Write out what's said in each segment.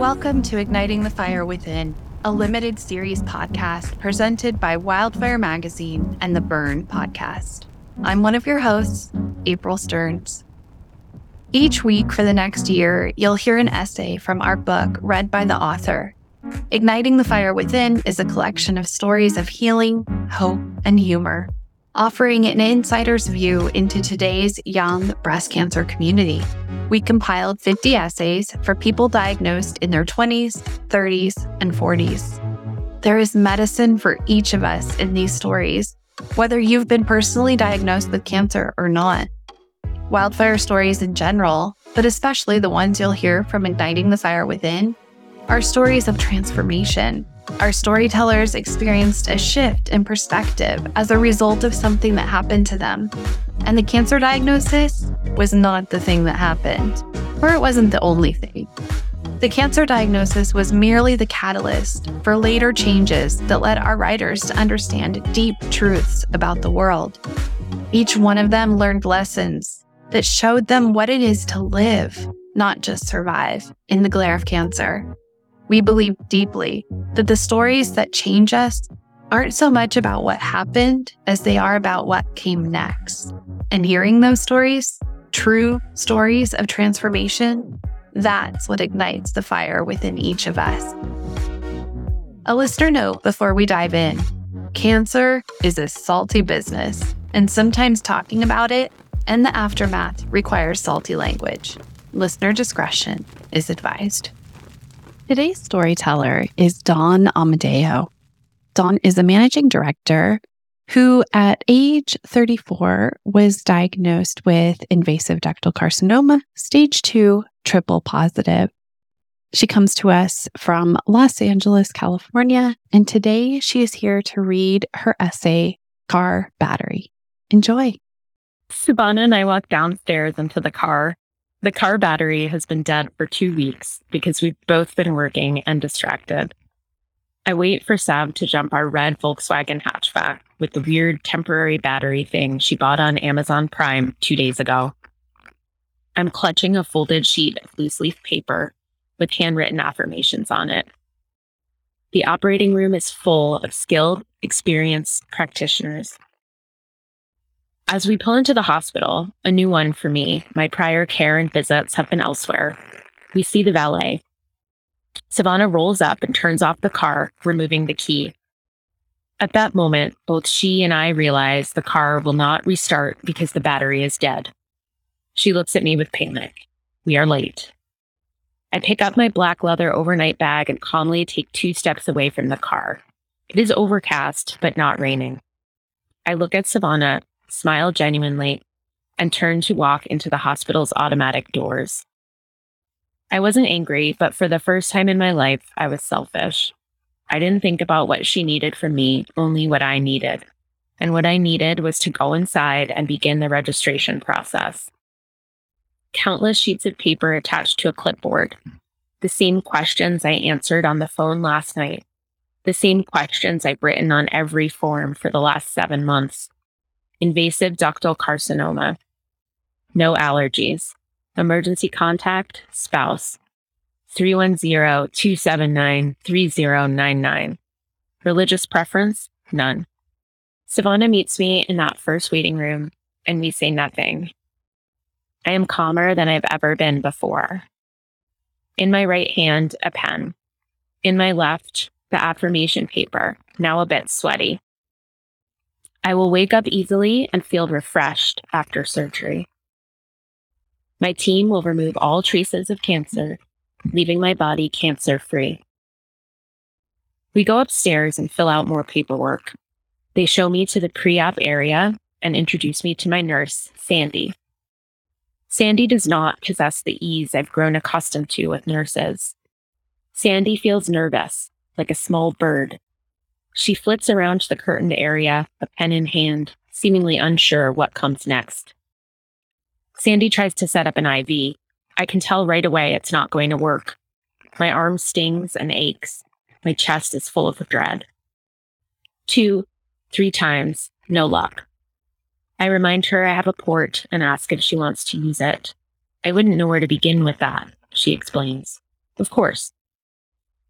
Welcome to Igniting the Fire Within, a limited series podcast presented by Wildfire Magazine and the Burn podcast. I'm one of your hosts, April Stearns. Each week for the next year, you'll hear an essay from our book read by the author. Igniting the Fire Within is a collection of stories of healing, hope, and humor, offering an insider's view into today's young breast cancer community we compiled 50 essays for people diagnosed in their 20s, 30s, and 40s. There is medicine for each of us in these stories, whether you've been personally diagnosed with cancer or not. Wildfire stories in general, but especially the ones you'll hear from Igniting the Fire Within, are stories of transformation. Our storytellers experienced a shift in perspective as a result of something that happened to them, and the cancer diagnosis was not the thing that happened, or it wasn't the only thing. The cancer diagnosis was merely the catalyst for later changes that led our writers to understand deep truths about the world. Each one of them learned lessons that showed them what it is to live, not just survive, in the glare of cancer. We believe deeply that the stories that change us aren't so much about what happened as they are about what came next. And hearing those stories, true stories of transformation, that's what ignites the fire within each of us. A listener note before we dive in cancer is a salty business, and sometimes talking about it and the aftermath requires salty language. Listener discretion is advised. Today's storyteller is Dawn Amodeo. Don is a managing director who, at age 34, was diagnosed with invasive ductal carcinoma, stage two, triple positive. She comes to us from Los Angeles, California, and today she is here to read her essay, Car Battery. Enjoy. Savannah and I walk downstairs into the car. The car battery has been dead for two weeks because we've both been working and distracted. I wait for Sam to jump our red Volkswagen hatchback with the weird temporary battery thing she bought on Amazon Prime two days ago. I'm clutching a folded sheet of loose leaf paper with handwritten affirmations on it. The operating room is full of skilled, experienced practitioners. As we pull into the hospital, a new one for me, my prior care and visits have been elsewhere. We see the valet, Savannah rolls up and turns off the car, removing the key. At that moment, both she and I realize the car will not restart because the battery is dead. She looks at me with panic. We are late. I pick up my black leather overnight bag and calmly take two steps away from the car. It is overcast, but not raining. I look at Savannah, smile genuinely, and turn to walk into the hospital's automatic doors. I wasn't angry, but for the first time in my life, I was selfish. I didn't think about what she needed from me, only what I needed. And what I needed was to go inside and begin the registration process. Countless sheets of paper attached to a clipboard. The same questions I answered on the phone last night. The same questions I've written on every form for the last seven months. Invasive ductal carcinoma. No allergies. Emergency contact, spouse. 310-279-3099. Religious preference, none. Savannah meets me in that first waiting room and we say nothing. I am calmer than I've ever been before. In my right hand, a pen. In my left, the affirmation paper, now a bit sweaty. I will wake up easily and feel refreshed after surgery. My team will remove all traces of cancer, leaving my body cancer free. We go upstairs and fill out more paperwork. They show me to the pre op area and introduce me to my nurse, Sandy. Sandy does not possess the ease I've grown accustomed to with nurses. Sandy feels nervous, like a small bird. She flits around the curtained area, a pen in hand, seemingly unsure what comes next. Sandy tries to set up an IV. I can tell right away it's not going to work. My arm stings and aches. My chest is full of dread. Two, three times, no luck. I remind her I have a port and ask if she wants to use it. I wouldn't know where to begin with that, she explains. Of course,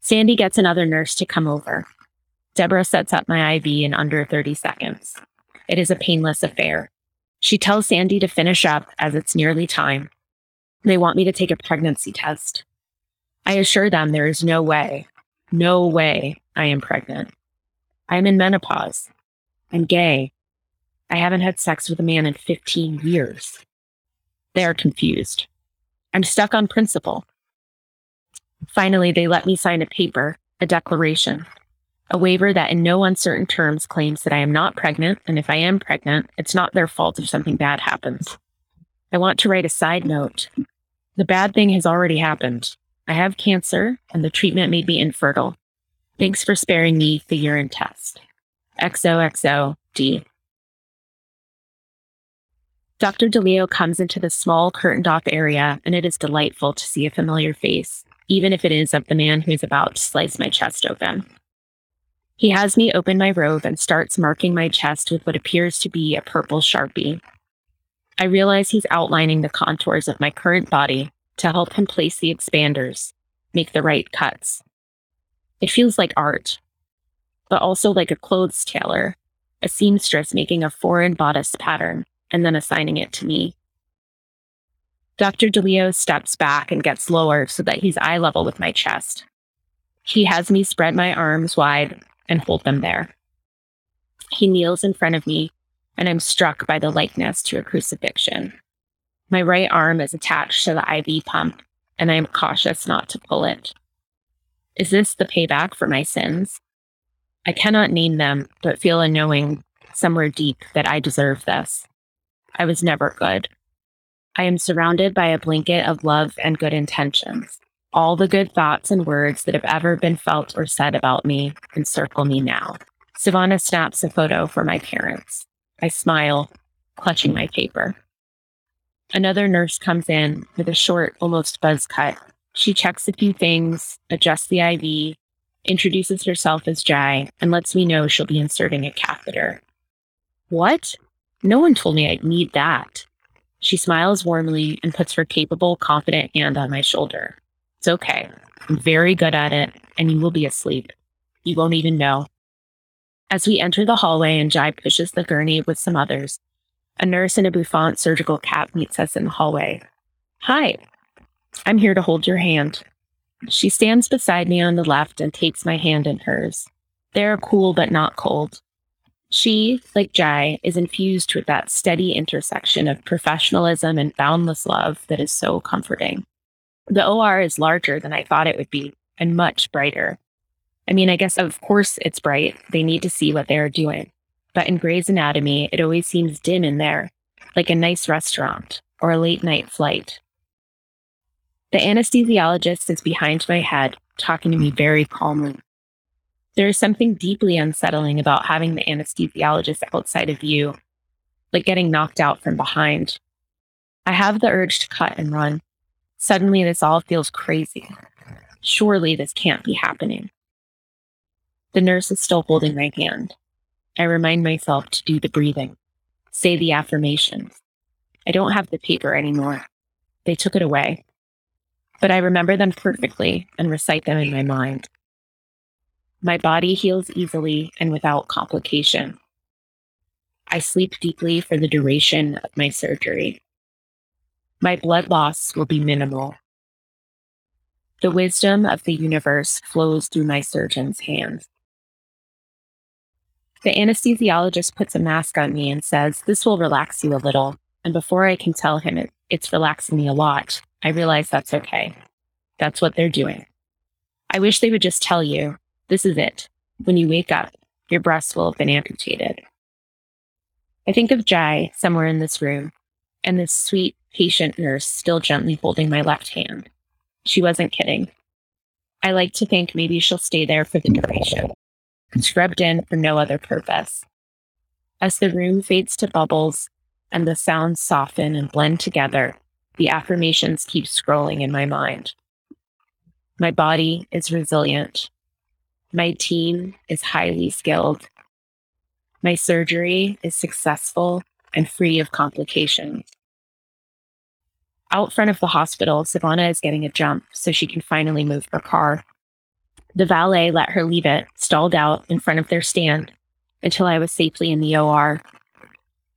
Sandy gets another nurse to come over. Deborah sets up my IV in under 30 seconds. It is a painless affair. She tells Sandy to finish up as it's nearly time. They want me to take a pregnancy test. I assure them there is no way, no way I am pregnant. I am in menopause. I'm gay. I haven't had sex with a man in 15 years. They are confused. I'm stuck on principle. Finally, they let me sign a paper, a declaration, a waiver that in no uncertain terms claims that I am not pregnant, and if I am pregnant, it's not their fault if something bad happens. I want to write a side note. The bad thing has already happened. I have cancer, and the treatment made me infertile. Thanks for sparing me the urine test. XOXO D. Dr. DeLeo comes into the small curtained off area, and it is delightful to see a familiar face, even if it is of the man who is about to slice my chest open. He has me open my robe and starts marking my chest with what appears to be a purple sharpie. I realize he's outlining the contours of my current body to help him place the expanders, make the right cuts. It feels like art, but also like a clothes tailor, a seamstress making a foreign bodice pattern and then assigning it to me. Dr. DeLeo steps back and gets lower so that he's eye level with my chest. He has me spread my arms wide and hold them there. He kneels in front of me, and I'm struck by the likeness to a crucifixion. My right arm is attached to the IV pump, and I am cautious not to pull it. Is this the payback for my sins? I cannot name them, but feel a knowing somewhere deep that I deserve this. I was never good. I am surrounded by a blanket of love and good intentions. All the good thoughts and words that have ever been felt or said about me encircle me now. Savannah snaps a photo for my parents. I smile, clutching my paper. Another nurse comes in with a short, almost buzz cut. She checks a few things, adjusts the IV, introduces herself as Jai, and lets me know she'll be inserting a catheter. What? No one told me I'd need that. She smiles warmly and puts her capable, confident hand on my shoulder. It's okay. I'm very good at it, and you will be asleep. You won't even know. As we enter the hallway and Jai pushes the gurney with some others, a nurse in a bouffant surgical cap meets us in the hallway. Hi, I'm here to hold your hand. She stands beside me on the left and takes my hand in hers. They are cool but not cold. She, like Jai, is infused with that steady intersection of professionalism and boundless love that is so comforting. The OR is larger than I thought it would be and much brighter. I mean, I guess of course it's bright. They need to see what they are doing. But in Grey's Anatomy, it always seems dim in there, like a nice restaurant or a late night flight. The anesthesiologist is behind my head, talking to me very calmly. There is something deeply unsettling about having the anesthesiologist outside of you, like getting knocked out from behind. I have the urge to cut and run. Suddenly, this all feels crazy. Surely this can't be happening. The nurse is still holding my hand. I remind myself to do the breathing, say the affirmations. I don't have the paper anymore. They took it away. But I remember them perfectly and recite them in my mind. My body heals easily and without complication. I sleep deeply for the duration of my surgery. My blood loss will be minimal. The wisdom of the universe flows through my surgeon's hands. The anesthesiologist puts a mask on me and says, This will relax you a little. And before I can tell him it, it's relaxing me a lot, I realize that's okay. That's what they're doing. I wish they would just tell you this is it. When you wake up, your breasts will have been amputated. I think of Jai somewhere in this room and this sweet, patient nurse still gently holding my left hand. She wasn't kidding. I like to think maybe she'll stay there for the duration, scrubbed in for no other purpose. As the room fades to bubbles and the sounds soften and blend together, the affirmations keep scrolling in my mind. My body is resilient. My team is highly skilled. My surgery is successful and free of complications. Out front of the hospital, Savannah is getting a jump so she can finally move her car. The valet let her leave it stalled out in front of their stand until I was safely in the OR.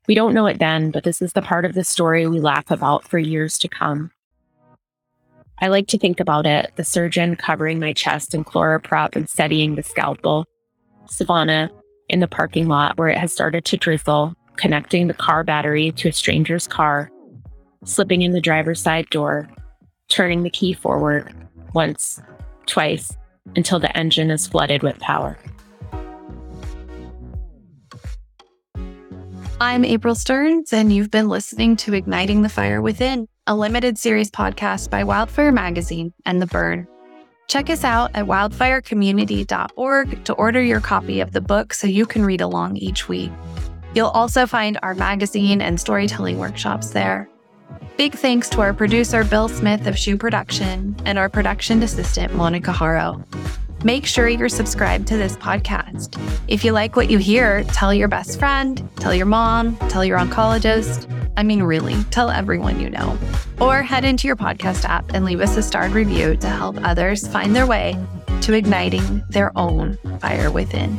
We don't know it then, but this is the part of the story we laugh about for years to come. I like to think about it the surgeon covering my chest in ChloraPrep and steadying the scalpel, Savannah in the parking lot where it has started to drizzle, connecting the car battery to a stranger's car, slipping in the driver's side door, turning the key forward once, twice, until the engine is flooded with power. I'm April Stearns, and you've been listening to Igniting the Fire Within, a limited series podcast by Wildfire Magazine and The Burn. Check us out at wildfirecommunity.org to order your copy of the book so you can read along each week. You'll also find our magazine and storytelling workshops there. Big thanks to our producer, Bill Smith of Shoe Production, and our production assistant, Monica Haro. Make sure you're subscribed to this podcast. If you like what you hear, tell your best friend, tell your mom, tell your oncologist. I mean, really, tell everyone you know. Or head into your podcast app and leave us a starred review to help others find their way to igniting their own fire within.